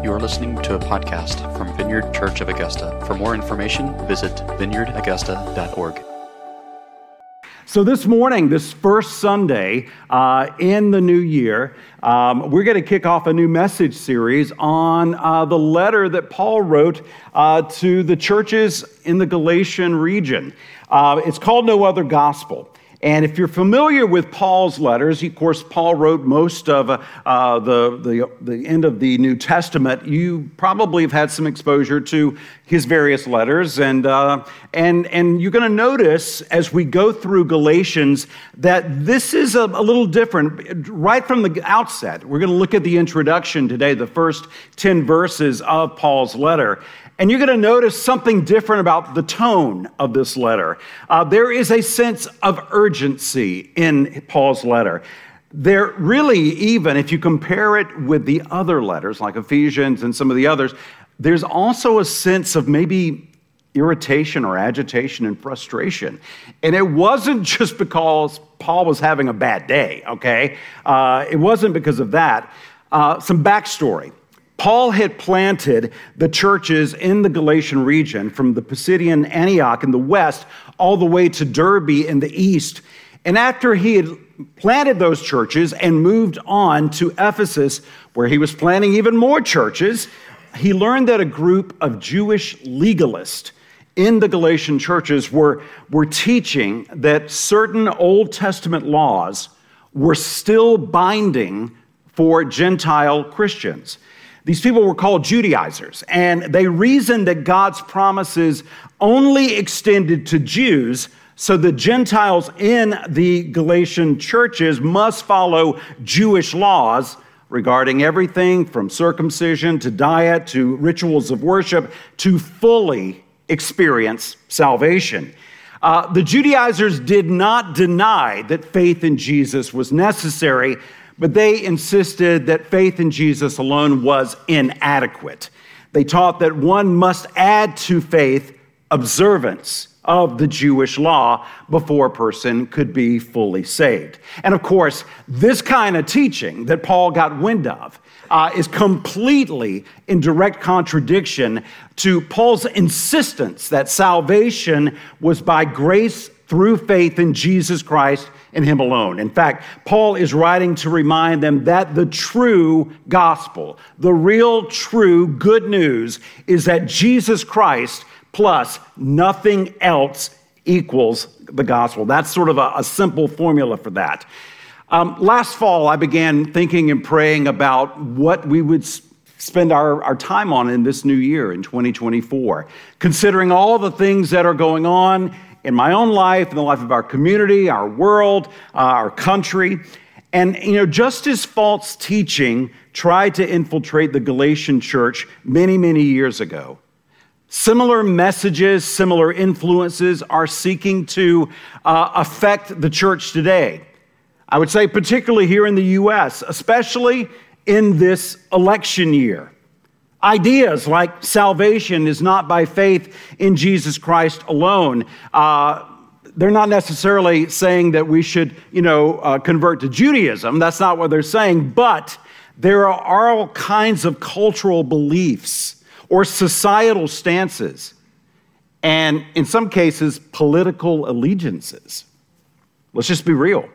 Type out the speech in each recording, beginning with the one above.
You are listening to a podcast from Vineyard Church of Augusta. For more information, visit vineyardaugusta.org. So, this morning, this first Sunday uh, in the new year, um, we're going to kick off a new message series on uh, the letter that Paul wrote uh, to the churches in the Galatian region. Uh, it's called No Other Gospel. And if you're familiar with Paul's letters, of course, Paul wrote most of uh, the, the, the end of the New Testament. You probably have had some exposure to his various letters. And, uh, and, and you're going to notice as we go through Galatians that this is a, a little different right from the outset. We're going to look at the introduction today, the first 10 verses of Paul's letter. And you're going to notice something different about the tone of this letter. Uh, there is a sense of urgency in Paul's letter. There really, even if you compare it with the other letters, like Ephesians and some of the others, there's also a sense of maybe irritation or agitation and frustration. And it wasn't just because Paul was having a bad day, okay? Uh, it wasn't because of that. Uh, some backstory. Paul had planted the churches in the Galatian region from the Pisidian Antioch in the west all the way to Derbe in the east. And after he had planted those churches and moved on to Ephesus, where he was planting even more churches, he learned that a group of Jewish legalists in the Galatian churches were, were teaching that certain Old Testament laws were still binding for Gentile Christians. These people were called Judaizers, and they reasoned that God's promises only extended to Jews, so the Gentiles in the Galatian churches must follow Jewish laws regarding everything from circumcision to diet to rituals of worship to fully experience salvation. Uh, the Judaizers did not deny that faith in Jesus was necessary but they insisted that faith in Jesus alone was inadequate. They taught that one must add to faith observance of the Jewish law before a person could be fully saved. And of course, this kind of teaching that Paul got wind of uh, is completely in direct contradiction to Paul's insistence that salvation was by grace through faith in Jesus Christ in Him alone. In fact, Paul is writing to remind them that the true gospel, the real true good news, is that Jesus Christ plus nothing else equals the gospel. That's sort of a, a simple formula for that. Um, last fall, I began thinking and praying about what we would spend our, our time on in this new year in 2024, considering all the things that are going on in my own life, in the life of our community, our world, uh, our country. And, you know, just as false teaching tried to infiltrate the Galatian church many, many years ago, similar messages, similar influences are seeking to uh, affect the church today. I would say, particularly here in the U.S., especially in this election year. Ideas like salvation is not by faith in Jesus Christ alone. Uh, they're not necessarily saying that we should, you know, uh, convert to Judaism. That's not what they're saying. But there are all kinds of cultural beliefs or societal stances, and in some cases, political allegiances. Let's just be real.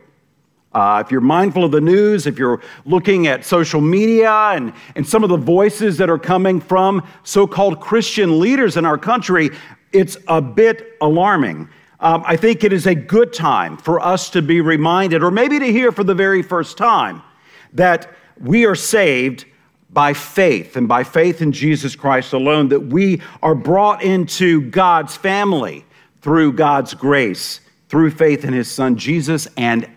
Uh, if you're mindful of the news, if you're looking at social media and, and some of the voices that are coming from so called Christian leaders in our country, it's a bit alarming. Um, I think it is a good time for us to be reminded, or maybe to hear for the very first time, that we are saved by faith and by faith in Jesus Christ alone, that we are brought into God's family through God's grace through faith in his son Jesus and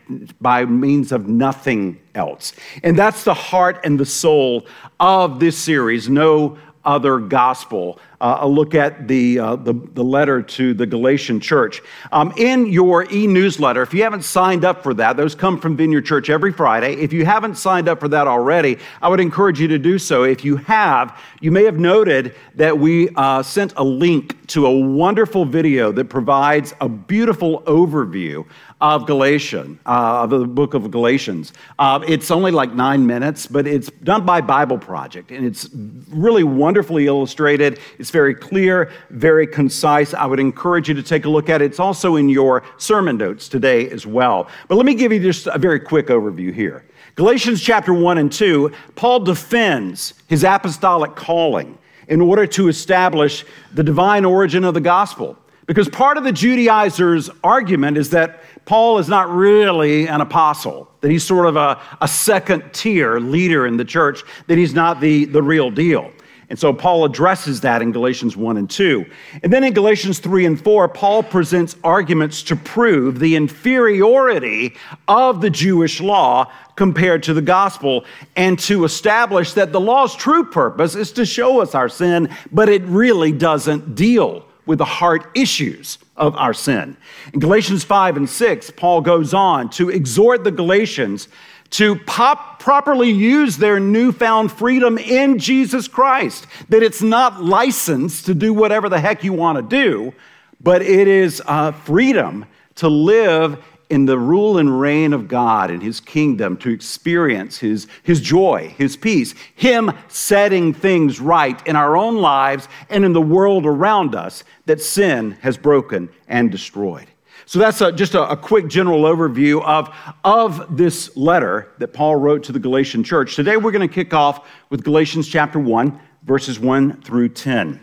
by means of nothing else. And that's the heart and the soul of this series, No Other Gospel uh, a look at the, uh, the, the, letter to the Galatian church. Um, in your e newsletter, if you haven't signed up for that, those come from Vineyard Church every Friday. If you haven't signed up for that already, I would encourage you to do so. If you have, you may have noted that we uh, sent a link to a wonderful video that provides a beautiful overview of Galatians, uh, of the book of Galatians. Uh, it's only like nine minutes, but it's done by Bible Project, and it's really wonderfully illustrated. It's very clear, very concise. I would encourage you to take a look at it. It's also in your sermon notes today as well. But let me give you just a very quick overview here. Galatians chapter 1 and 2, Paul defends his apostolic calling in order to establish the divine origin of the gospel. Because part of the Judaizers' argument is that Paul is not really an apostle, that he's sort of a, a second tier leader in the church, that he's not the, the real deal. And so Paul addresses that in Galatians 1 and 2. And then in Galatians 3 and 4, Paul presents arguments to prove the inferiority of the Jewish law compared to the gospel and to establish that the law's true purpose is to show us our sin, but it really doesn't deal with the heart issues of our sin. In Galatians 5 and 6, Paul goes on to exhort the Galatians to pop, properly use their newfound freedom in Jesus Christ. That it's not license to do whatever the heck you want to do, but it is uh, freedom to live in the rule and reign of God and his kingdom to experience his, his joy, his peace, him setting things right in our own lives and in the world around us that sin has broken and destroyed. So that's a, just a, a quick general overview of, of this letter that Paul wrote to the Galatian church. Today we're going to kick off with Galatians chapter 1, verses 1 through 10.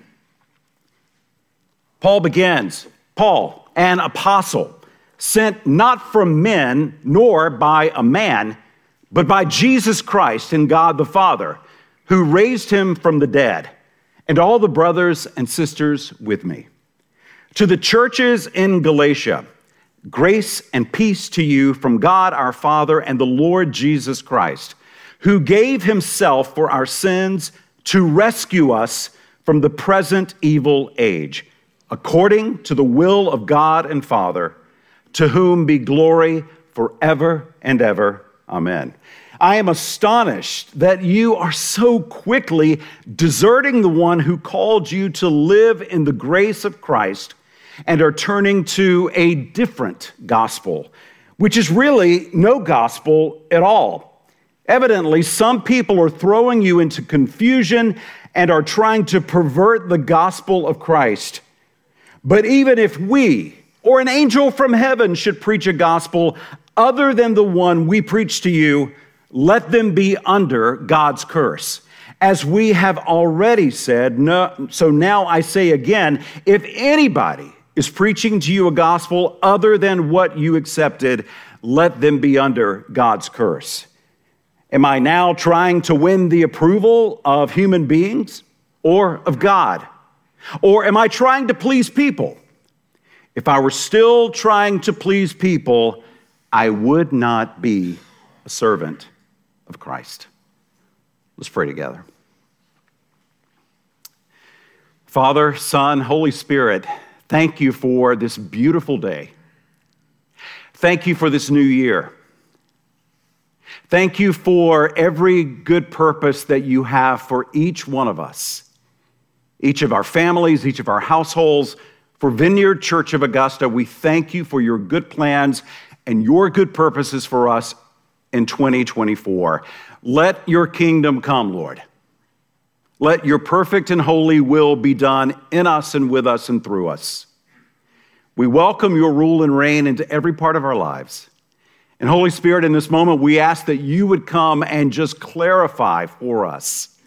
Paul begins Paul, an apostle sent not from men nor by a man, but by Jesus Christ and God the Father, who raised him from the dead, and all the brothers and sisters with me. To the churches in Galatia, grace and peace to you from God our Father and the Lord Jesus Christ, who gave himself for our sins to rescue us from the present evil age, according to the will of God and Father to whom be glory forever and ever. Amen. I am astonished that you are so quickly deserting the one who called you to live in the grace of Christ and are turning to a different gospel, which is really no gospel at all. Evidently, some people are throwing you into confusion and are trying to pervert the gospel of Christ. But even if we, or an angel from heaven should preach a gospel other than the one we preach to you, let them be under God's curse. As we have already said, no, so now I say again if anybody is preaching to you a gospel other than what you accepted, let them be under God's curse. Am I now trying to win the approval of human beings or of God? Or am I trying to please people? If I were still trying to please people, I would not be a servant of Christ. Let's pray together. Father, Son, Holy Spirit, thank you for this beautiful day. Thank you for this new year. Thank you for every good purpose that you have for each one of us, each of our families, each of our households for Vineyard Church of Augusta, we thank you for your good plans and your good purposes for us in 2024. Let your kingdom come, Lord. Let your perfect and holy will be done in us and with us and through us. We welcome your rule and reign into every part of our lives. And Holy Spirit, in this moment, we ask that you would come and just clarify for us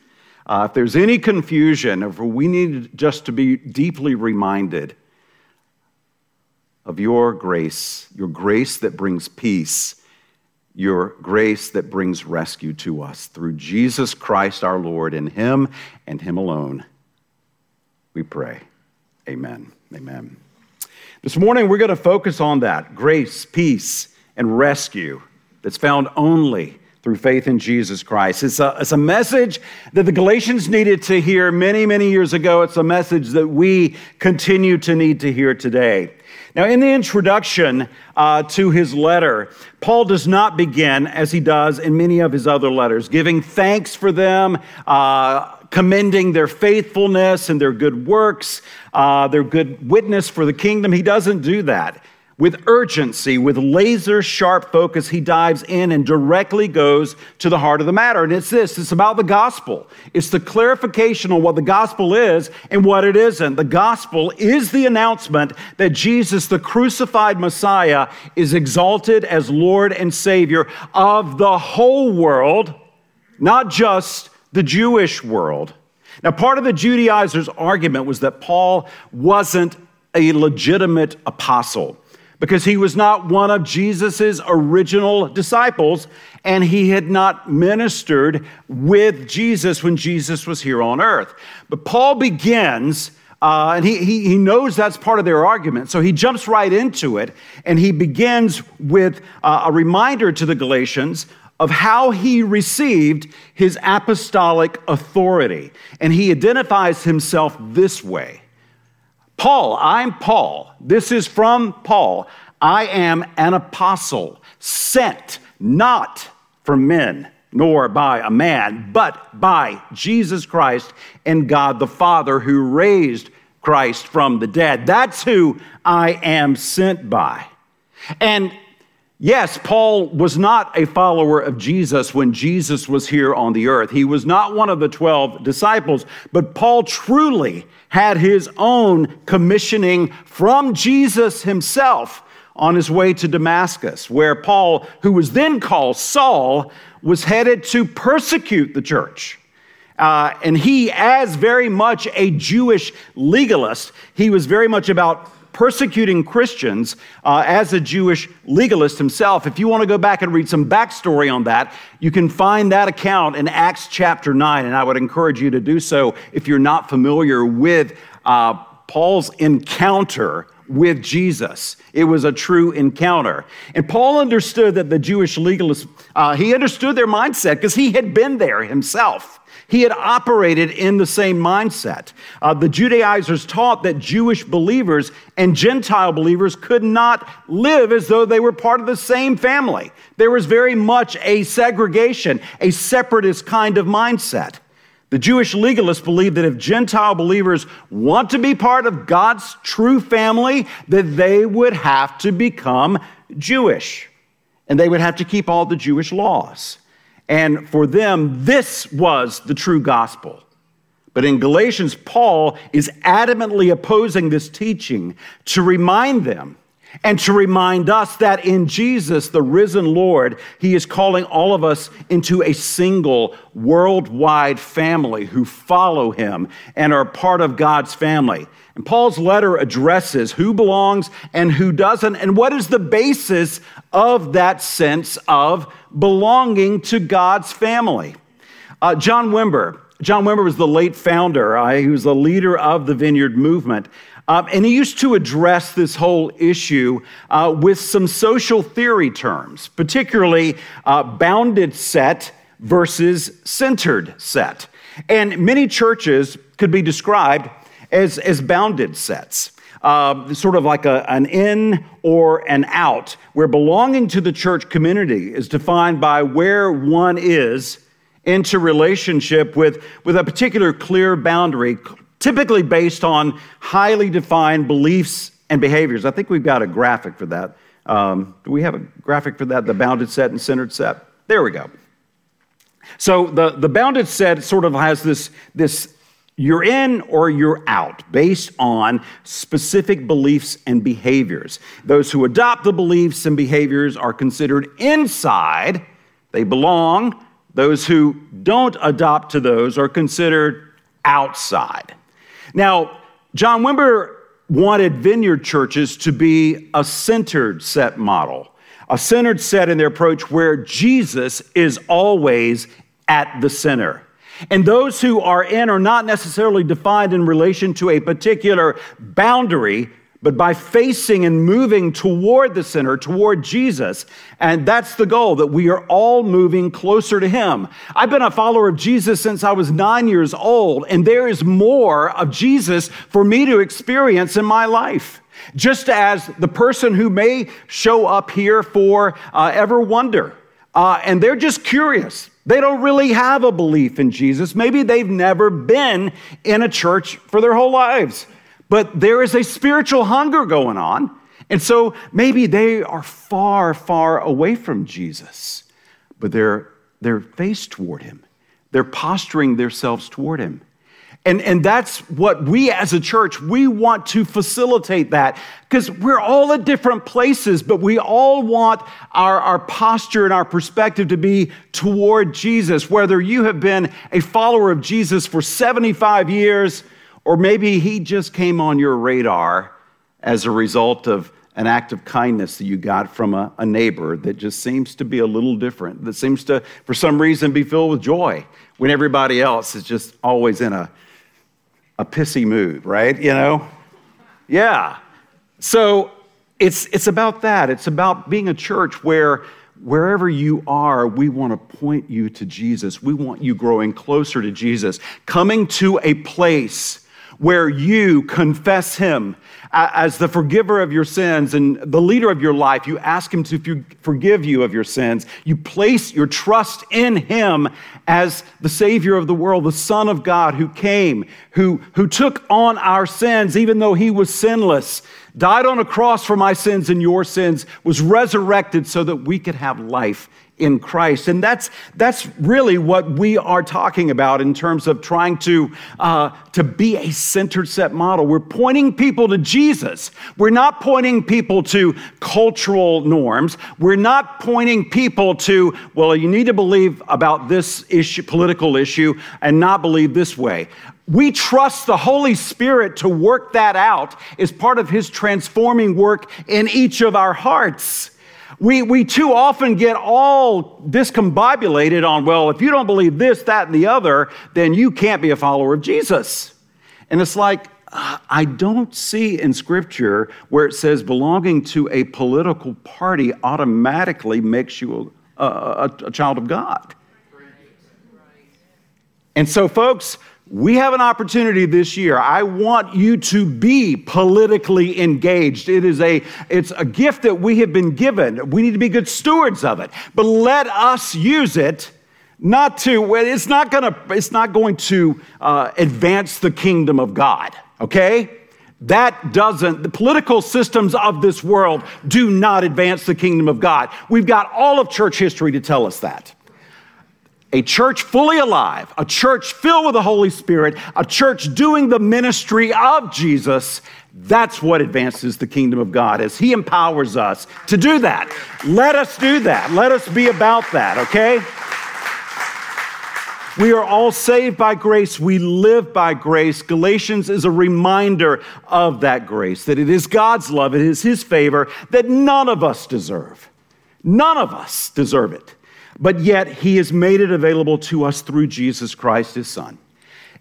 uh, if there's any confusion, if we need just to be deeply reminded of your grace, your grace that brings peace, your grace that brings rescue to us through Jesus Christ our Lord, in Him and Him alone. We pray. Amen. Amen. This morning, we're going to focus on that grace, peace, and rescue that's found only through faith in Jesus Christ. It's a, it's a message that the Galatians needed to hear many, many years ago. It's a message that we continue to need to hear today. Now, in the introduction uh, to his letter, Paul does not begin, as he does in many of his other letters, giving thanks for them, uh, commending their faithfulness and their good works, uh, their good witness for the kingdom. He doesn't do that. With urgency, with laser sharp focus, he dives in and directly goes to the heart of the matter. And it's this it's about the gospel. It's the clarification on what the gospel is and what it isn't. The gospel is the announcement that Jesus, the crucified Messiah, is exalted as Lord and Savior of the whole world, not just the Jewish world. Now, part of the Judaizers' argument was that Paul wasn't a legitimate apostle because he was not one of Jesus' original disciples and he had not ministered with Jesus when Jesus was here on earth. But Paul begins, uh, and he, he, he, knows that's part of their argument, so he jumps right into it and he begins with uh, a reminder to the Galatians of how he received his apostolic authority. And he identifies himself this way Paul, I'm Paul. This is from Paul. I am an apostle, sent not from men, nor by a man, but by Jesus Christ and God the Father who raised Christ from the dead. That's who I am sent by. And Yes, Paul was not a follower of Jesus when Jesus was here on the earth. He was not one of the 12 disciples, but Paul truly had his own commissioning from Jesus himself on his way to Damascus, where Paul, who was then called Saul, was headed to persecute the church. Uh, and he, as very much a Jewish legalist, he was very much about persecuting Christians uh, as a Jewish legalist himself. If you want to go back and read some backstory on that, you can find that account in Acts chapter 9, and I would encourage you to do so if you're not familiar with uh, Paul's encounter with Jesus. It was a true encounter. And Paul understood that the Jewish legalists, uh, he understood their mindset because he had been there himself. He had operated in the same mindset. Uh, the Judaizers taught that Jewish believers and Gentile believers could not live as though they were part of the same family. There was very much a segregation, a separatist kind of mindset. The Jewish legalists believed that if Gentile believers want to be part of God's true family, that they would have to become Jewish and they would have to keep all the Jewish laws. And for them, this was the true gospel. But in Galatians, Paul is adamantly opposing this teaching to remind them and to remind us that in Jesus, the risen Lord, he is calling all of us into a single worldwide family who follow him and are part of God's family. And Paul's letter addresses who belongs and who doesn't, and what is the basis of that sense of belonging to God's family. Uh, John Wimber, John Wimber was the late founder. Uh, he was the leader of the Vineyard movement. Uh, and he used to address this whole issue uh, with some social theory terms, particularly uh, bounded set versus centered set. And many churches could be described as, as bounded sets. Uh, sort of like a, an in or an out, where belonging to the church community is defined by where one is into relationship with, with a particular clear boundary, typically based on highly defined beliefs and behaviors. I think we've got a graphic for that. Um, do we have a graphic for that? The bounded set and centered set? There we go. So the, the bounded set sort of has this, this you're in or you're out based on specific beliefs and behaviors. Those who adopt the beliefs and behaviors are considered inside, they belong. Those who don't adopt to those are considered outside. Now, John Wimber wanted vineyard churches to be a centered set model, a centered set in their approach where Jesus is always at the center. And those who are in are not necessarily defined in relation to a particular boundary, but by facing and moving toward the center, toward Jesus. And that's the goal, that we are all moving closer to Him. I've been a follower of Jesus since I was nine years old, and there is more of Jesus for me to experience in my life. Just as the person who may show up here for uh, Ever Wonder, uh, and they're just curious. They don't really have a belief in Jesus. Maybe they've never been in a church for their whole lives. But there is a spiritual hunger going on. And so maybe they are far, far away from Jesus, but they're, they're faced toward him. They're posturing themselves toward him. And, and that's what we as a church, we want to facilitate that because we're all at different places, but we all want our, our posture and our perspective to be toward Jesus. Whether you have been a follower of Jesus for 75 years, or maybe he just came on your radar as a result of an act of kindness that you got from a, a, neighbor that just seems to be a little different, that seems to, for some reason, be filled with joy when everybody else is just always in a, a pissy mood, right? You know? Yeah. So it's, it's about that. It's about being a church where wherever you are, we want to point you to Jesus. We want you growing closer to Jesus, coming to a place where you confess Him as the forgiver of your sins and the leader of your life. You ask Him to forgive you of your sins. You place your trust in Him as the Savior of the world, the Son of God who came, who, who took on our sins, even though He was sinless, died on a cross for my sins and your sins, was resurrected so that we could have life in Christ. And that's, that's really what we are talking about in terms of trying to, uh, to be a centered set model. We're pointing people to Jesus. We're not pointing people to cultural norms. We're not pointing people to, well, you need to believe about this issue, political issue, and not believe this way. We trust the Holy Spirit to work that out as part of His transforming work in each of our hearts. We, we too often get all discombobulated on, well, if you don't believe this, that, and the other, then you can't be a follower of Jesus. And it's like, uh, I don't see in Scripture where it says belonging to a political party automatically makes you a, a, a child of God. And so, folks, we have an opportunity this year. I want you to be politically engaged. It is a it's a gift that we have been given. We need to be good stewards of it. But let us use it not to it's not going to it's not going to uh, advance the kingdom of God, okay? That doesn't, the political systems of this world do not advance the kingdom of God. We've got all of church history to tell us that a church fully alive, a church filled with the Holy Spirit, a church doing the ministry of Jesus, that's what advances the kingdom of God as He empowers us to do that. Let us do that. Let us be about that, okay? We are all saved by grace. We live by grace. Galatians is a reminder of that grace, that it is God's love, it is His favor that none of us deserve. None of us deserve it but yet he has made it available to us through Jesus Christ, his son.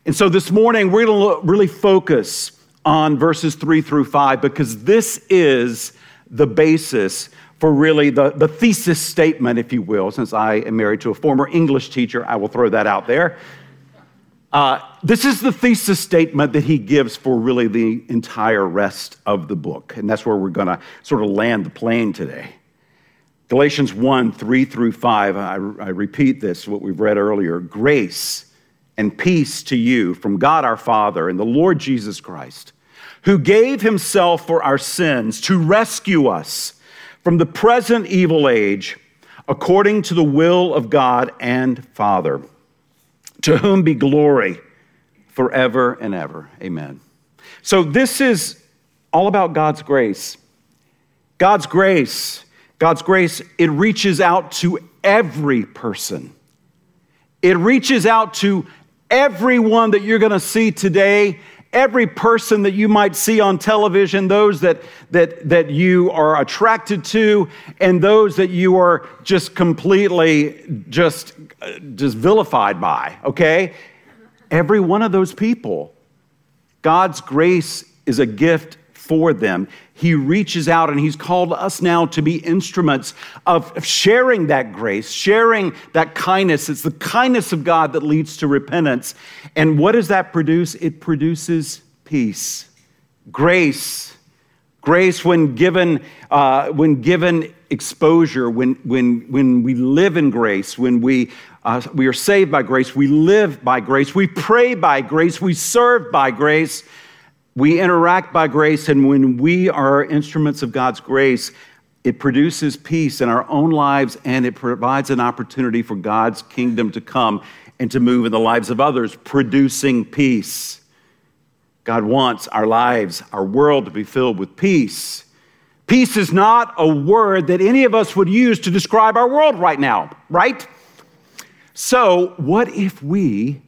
And so this morning, we're going to really focus on verses three through five because this is the basis for really the, the thesis statement, if you will. Since I am married to a former English teacher, I will throw that out there. Uh, this is the thesis statement that he gives for really the entire rest of the book. And that's where we're going to sort of land the plane today. Galatians 1 3 through 5, I, I, repeat this, what we've read earlier. Grace and peace to you from God our Father and the Lord Jesus Christ, who gave himself for our sins to rescue us from the present evil age, according to the will of God and Father, to whom be glory forever and ever. Amen. So, this is all about God's grace. God's grace God's grace, it reaches out to every person. It reaches out to everyone that you're going to see today, every person that you might see on television, those that, that, that you are attracted to, and those that you are just completely just, just vilified by, okay? Every one of those people, God's grace is a gift for them. He reaches out and He's called us now to be instruments of sharing that grace, sharing that kindness. It's the kindness of God that leads to repentance. And what does that produce? It produces peace, grace. Grace, when given, uh, when given exposure, when, when, when we live in grace, when we, uh, we are saved by grace, we live by grace, we pray by grace, we serve by grace, we interact by grace, and when we are instruments of God's grace, it produces peace in our own lives and it provides an opportunity for God's kingdom to come and to move in the lives of others, producing peace. God wants our lives, our world to be filled with peace. Peace is not a word that any of us would use to describe our world right now, right? So, what if we,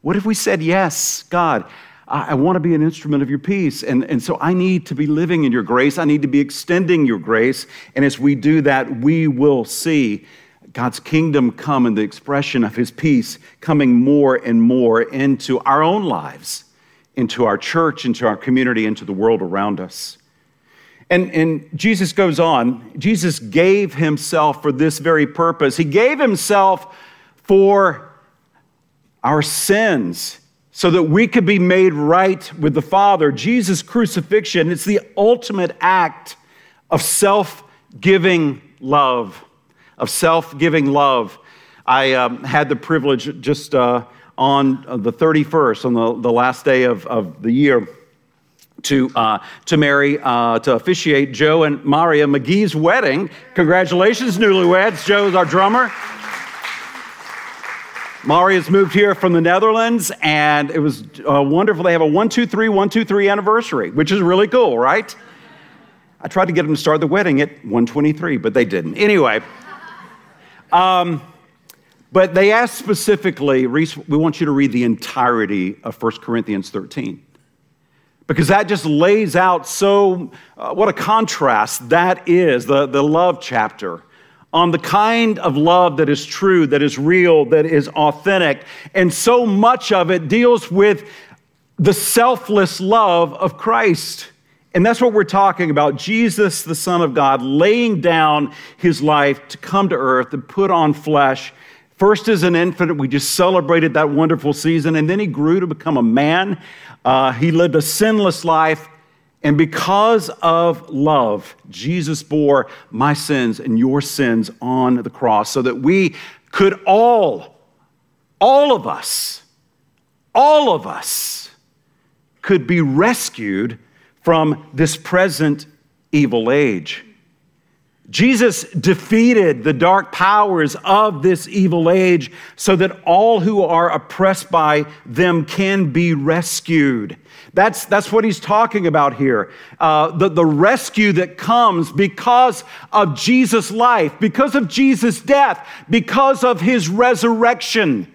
what if we said, Yes, God, I, I want to be an instrument of your peace. And, and so I need to be living in your grace. I need to be extending your grace. And as we do that, we will see God's kingdom come and the expression of his peace coming more and more into our own lives, into our church, into our community, into the world around us. And, and Jesus goes on. Jesus gave himself for this very purpose. He gave himself for our sins so that we could be made right with the Father. Jesus' crucifixion, it's the ultimate act of self giving love. Of self giving love. I um, had the privilege just uh, on the 31st, on the, the last day of, of the year to, uh, to marry, uh, to officiate Joe and Maria McGee's wedding. Congratulations, newlyweds. Joe's our drummer. Maria's moved here from the Netherlands, and it was uh, wonderful. They have a 123 123 anniversary, which is really cool, right? I tried to get them to start the wedding at 123, but they didn't. Anyway, um, but they asked specifically, Reese, we want you to read the entirety of 1 Corinthians 13 because that just lays out so uh, what a contrast that is the, the love chapter on the kind of love that is true that is real that is authentic. And so much of it deals with the selfless love of christ. And that's what we're talking about. Jesus the son of god laying down his life to come to earth and put on flesh First, as an infant, we just celebrated that wonderful season, and then he grew to become a man. Uh, he lived a sinless life, and because of love, Jesus bore my sins and your sins on the cross so that we could all, all of us, all of us could be rescued from this present evil age. Jesus defeated the dark powers of this evil age so that all who are oppressed by them can be rescued. That's, that's what he's talking about here. Uh, the, the rescue that comes because of Jesus' life, because of Jesus' death, because of his resurrection.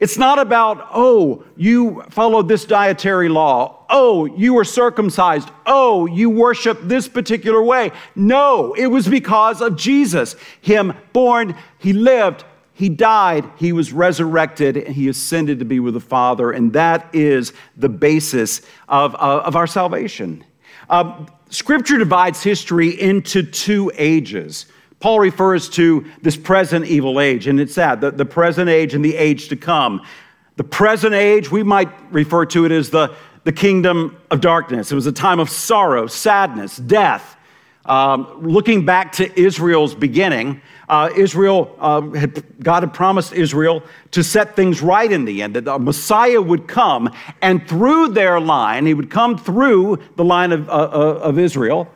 It's not about, oh, you followed this dietary law. Oh, you were circumcised. Oh, you worship this particular way. No, it was because of Jesus. Him born, he lived, he died, he was resurrected, and he ascended to be with the Father. And that is the basis of, uh, of our salvation. Uh, scripture divides history into two ages. Paul refers to this present evil age, and it's that the, the present age and the age to come. The present age, we might refer to it as the, the kingdom of darkness. It was a time of sorrow, sadness, death. Um, looking back to Israel's beginning, uh, Israel, uh, had, God had promised Israel to set things right in the end, that the Messiah would come, and through their line, he would come through the line of, uh, uh of Israel,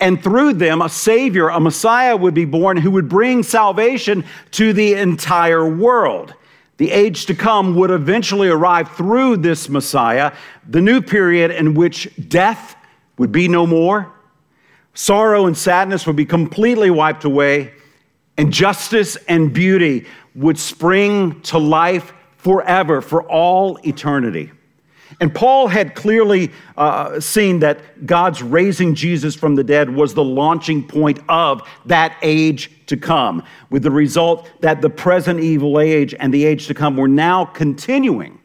and through them, a Savior, a Messiah would be born who would bring salvation to the entire world. The age to come would eventually arrive through this Messiah, the new period in which death would be no more, sorrow and sadness would be completely wiped away, and justice and beauty would spring to life forever, for all eternity. And Paul had clearly uh, seen that God's raising Jesus from the dead was the launching point of that age to come, with the result that the present evil age and the age to come were now continuing.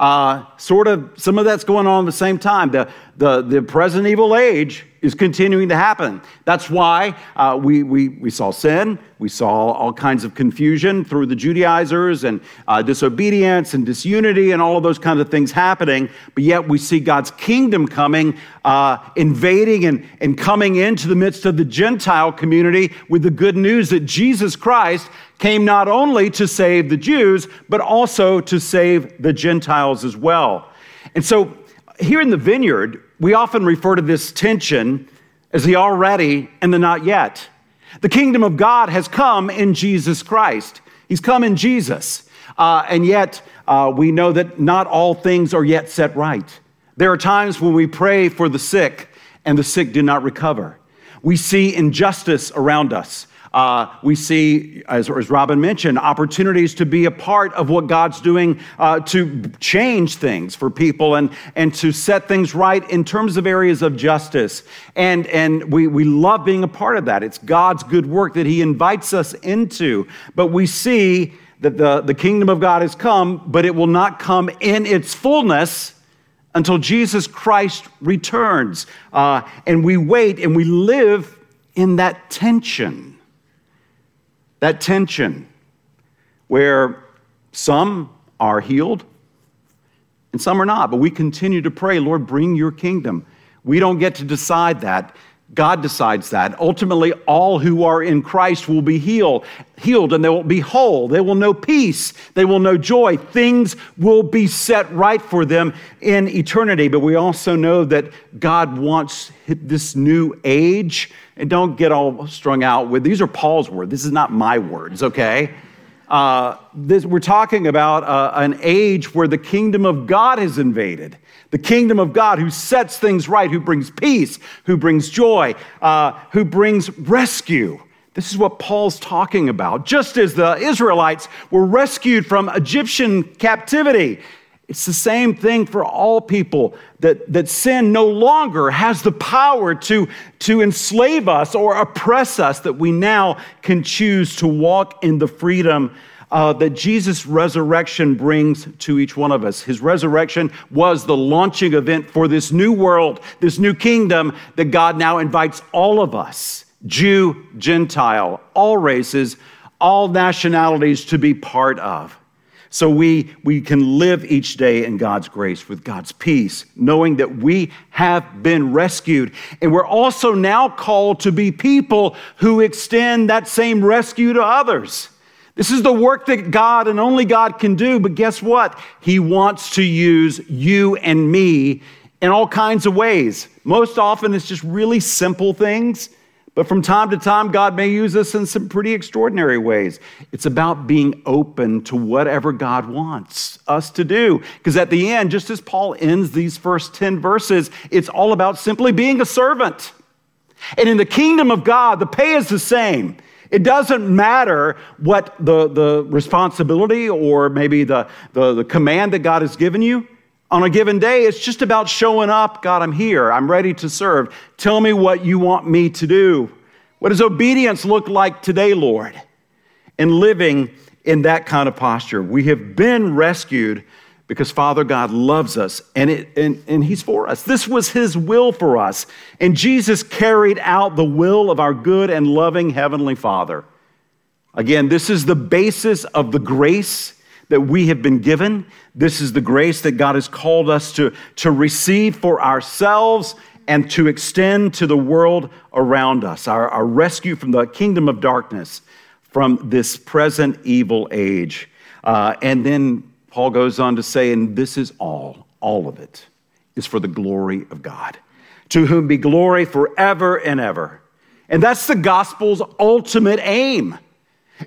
Uh, sort of, some of that's going on at the same time. The, the, the present evil age is continuing to happen. That's why uh, we, we, we saw sin, we saw all kinds of confusion through the Judaizers and uh, disobedience and disunity and all of those kinds of things happening. But yet we see God's kingdom coming, uh, invading and, and coming into the midst of the Gentile community with the good news that Jesus Christ came not only to save the Jews, but also to save the Gentiles as well. And so here in the vineyard, we often refer to this tension as the already and the not yet. The kingdom of God has come in Jesus Christ. He's come in Jesus. Uh, and yet, uh, we know that not all things are yet set right. There are times when we pray for the sick and the sick do not recover. We see injustice around us. Uh, we see, as, as, Robin mentioned, opportunities to be a part of what God's doing uh, to change things for people and, and to set things right in terms of areas of justice. And, and we, we love being a part of that. It's God's good work that He invites us into. But we see that the, the kingdom of God has come, but it will not come in its fullness until Jesus Christ returns. Uh, and we wait and we live in that tension. That tension where some are healed and some are not, but we continue to pray, Lord, bring your kingdom. We don't get to decide that. God decides that. Ultimately, all who are in Christ will be healed, healed and they will be whole. They will know peace. They will know joy. Things will be set right for them in eternity. But we also know that God wants this new age. And don't get all strung out with these are Paul's words. This is not my words, okay? Uh, this, we're talking about uh, an age where the kingdom of God has invaded the kingdom of God who sets things right, who brings peace, who brings joy, uh, who brings rescue. This is what Paul's talking about. Just as the Israelites were rescued from Egyptian captivity, it's the same thing for all people that, that sin no longer has the power to, to enslave us or oppress us, that we now can choose to walk in the freedom uh, that Jesus' resurrection brings to each one of us. His resurrection was the launching event for this new world, this new kingdom that God now invites all of us Jew, Gentile, all races, all nationalities to be part of. So we, we can live each day in God's grace with God's peace, knowing that we have been rescued. And we're also now called to be people who extend that same rescue to others. This is the work that God and only God can do, but guess what? He wants to use you and me in all kinds of ways. Most often, it's just really simple things, but from time to time, God may use us in some pretty extraordinary ways. It's about being open to whatever God wants us to do. Because at the end, just as Paul ends these first 10 verses, it's all about simply being a servant. And in the kingdom of God, the pay is the same. It doesn't matter what the, the responsibility or maybe the, the, the command that God has given you. On a given day, it's just about showing up. God, I'm here. I'm ready to serve. Tell me what you want me to do. What does obedience look like today, Lord? And living in that kind of posture. We have been rescued because Father God loves us and, it, and, and He's for us. This was His will for us. And Jesus carried out the will of our good and loving Heavenly Father. Again, this is the basis of the grace that we have been given. This is the grace that God has called us to, to receive for ourselves and to extend to the world around us. Our, our rescue from the kingdom of darkness, from this present evil age. Uh, and then Paul goes on to say, and this is all, all of it is for the glory of God, to whom be glory forever and ever. And that's the gospel's ultimate aim.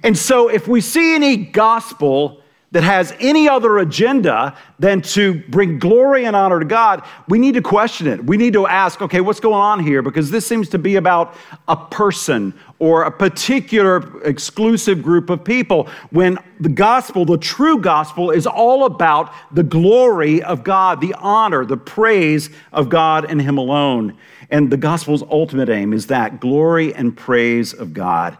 And so if we see any gospel that has any other agenda than to bring glory and honor to God, we need to question it. We need to ask, okay, what's going on here? Because this seems to be about a person or a particular exclusive group of people when the gospel, the true gospel, is all about the glory of God, the honor, the praise of God and Him alone. And the gospel's ultimate aim is that glory and praise of God.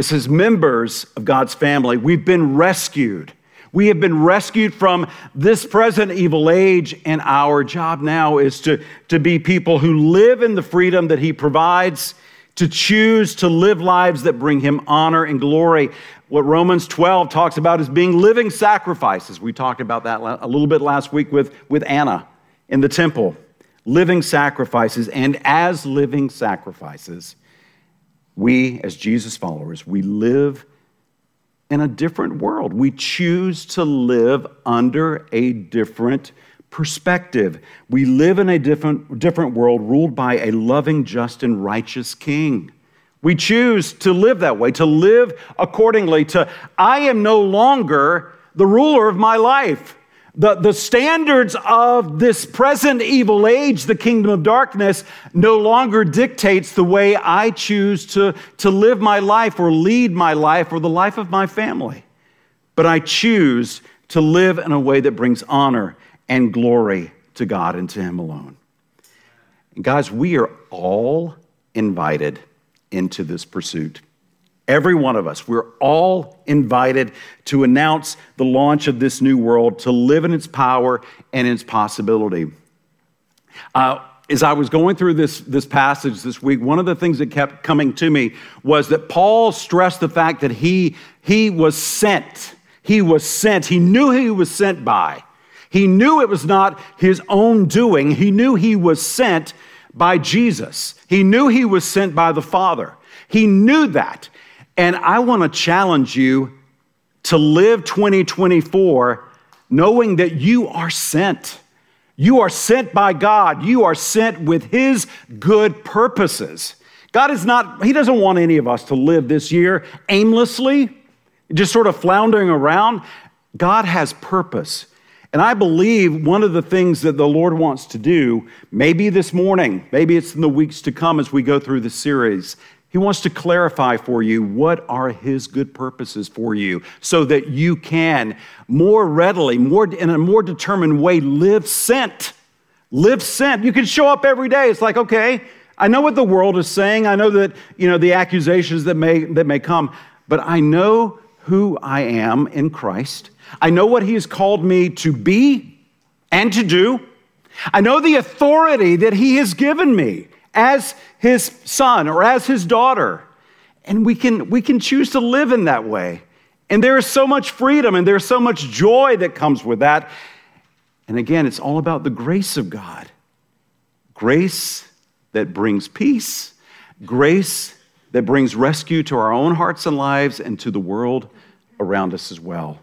It says, members of God's family, we've been rescued. We have been rescued from this present evil age, and our job now is to, to be people who live in the freedom that He provides, to choose to live lives that bring Him honor and glory. What Romans 12 talks about is being living sacrifices. We talked about that a little bit last week with, with Anna in the temple. Living sacrifices, and as living sacrifices, we, as Jesus followers, we live in a different world. We choose to live under a different perspective. We live in a different, different world ruled by a loving, just, and righteous king. We choose to live that way, to live accordingly, to I am no longer the ruler of my life. The, the standards of this present evil age, the kingdom of darkness, no longer dictates the way I choose to, to live my life or lead my life or the life of my family. But I choose to live in a way that brings honor and glory to God and to Him alone. And guys, we are all invited into this pursuit. Every one of us, we're all invited to announce the launch of this new world, to live in its power and its possibility. Uh, as I was going through this, this passage this week, one of the things that kept coming to me was that Paul stressed the fact that he, he was sent. He was sent. He knew he was sent by. He knew it was not his own doing. He knew he was sent by Jesus. He knew he was sent by the Father. He knew that. And I want to challenge you to live 2024 knowing that you are sent. You are sent by God. You are sent with His good purposes. God is not, He doesn't want any of us to live this year aimlessly, just sort of floundering around. God has purpose. And I believe one of the things that the Lord wants to do, maybe this morning, maybe it's in the weeks to come as we go through the series, He wants to clarify for you what are His good purposes for you so that you can more readily, more in a more determined way, live sent. Live sent. You can show up every day. It's like, okay, I know what the world is saying. I know that, you know, the accusations that may that may come, but I know who I am in Christ. I know what He has called me to be and to do. I know the authority that He has given me as His son or as His daughter. And we can, we can choose to live in that way. And there is so much freedom and there's so much joy that comes with that. And again, it's all about the grace of God grace that brings peace, grace that brings rescue to our own hearts and lives and to the world around us as well.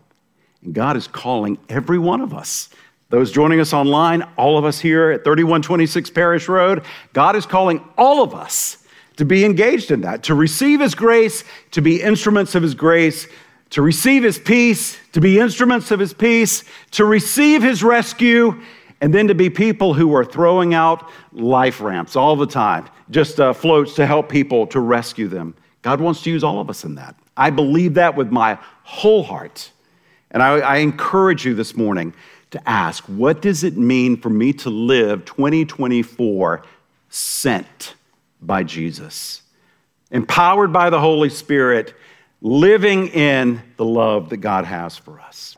And God is calling every one of us. Those joining us online, all of us here at 3126 Parish Road, God is calling all of us to be engaged in that, to receive His grace, to be instruments of His grace, to receive His peace, to be instruments of His peace, to receive His rescue, and then to be people who are throwing out life ramps all the time, just uh, floats to help people to rescue them. God wants to use all of us in that. I believe that with my whole heart. And I, I, encourage you this morning to ask what does it mean for me to live 2024 sent by Jesus, empowered by the Holy Spirit, living in the love that God has for us?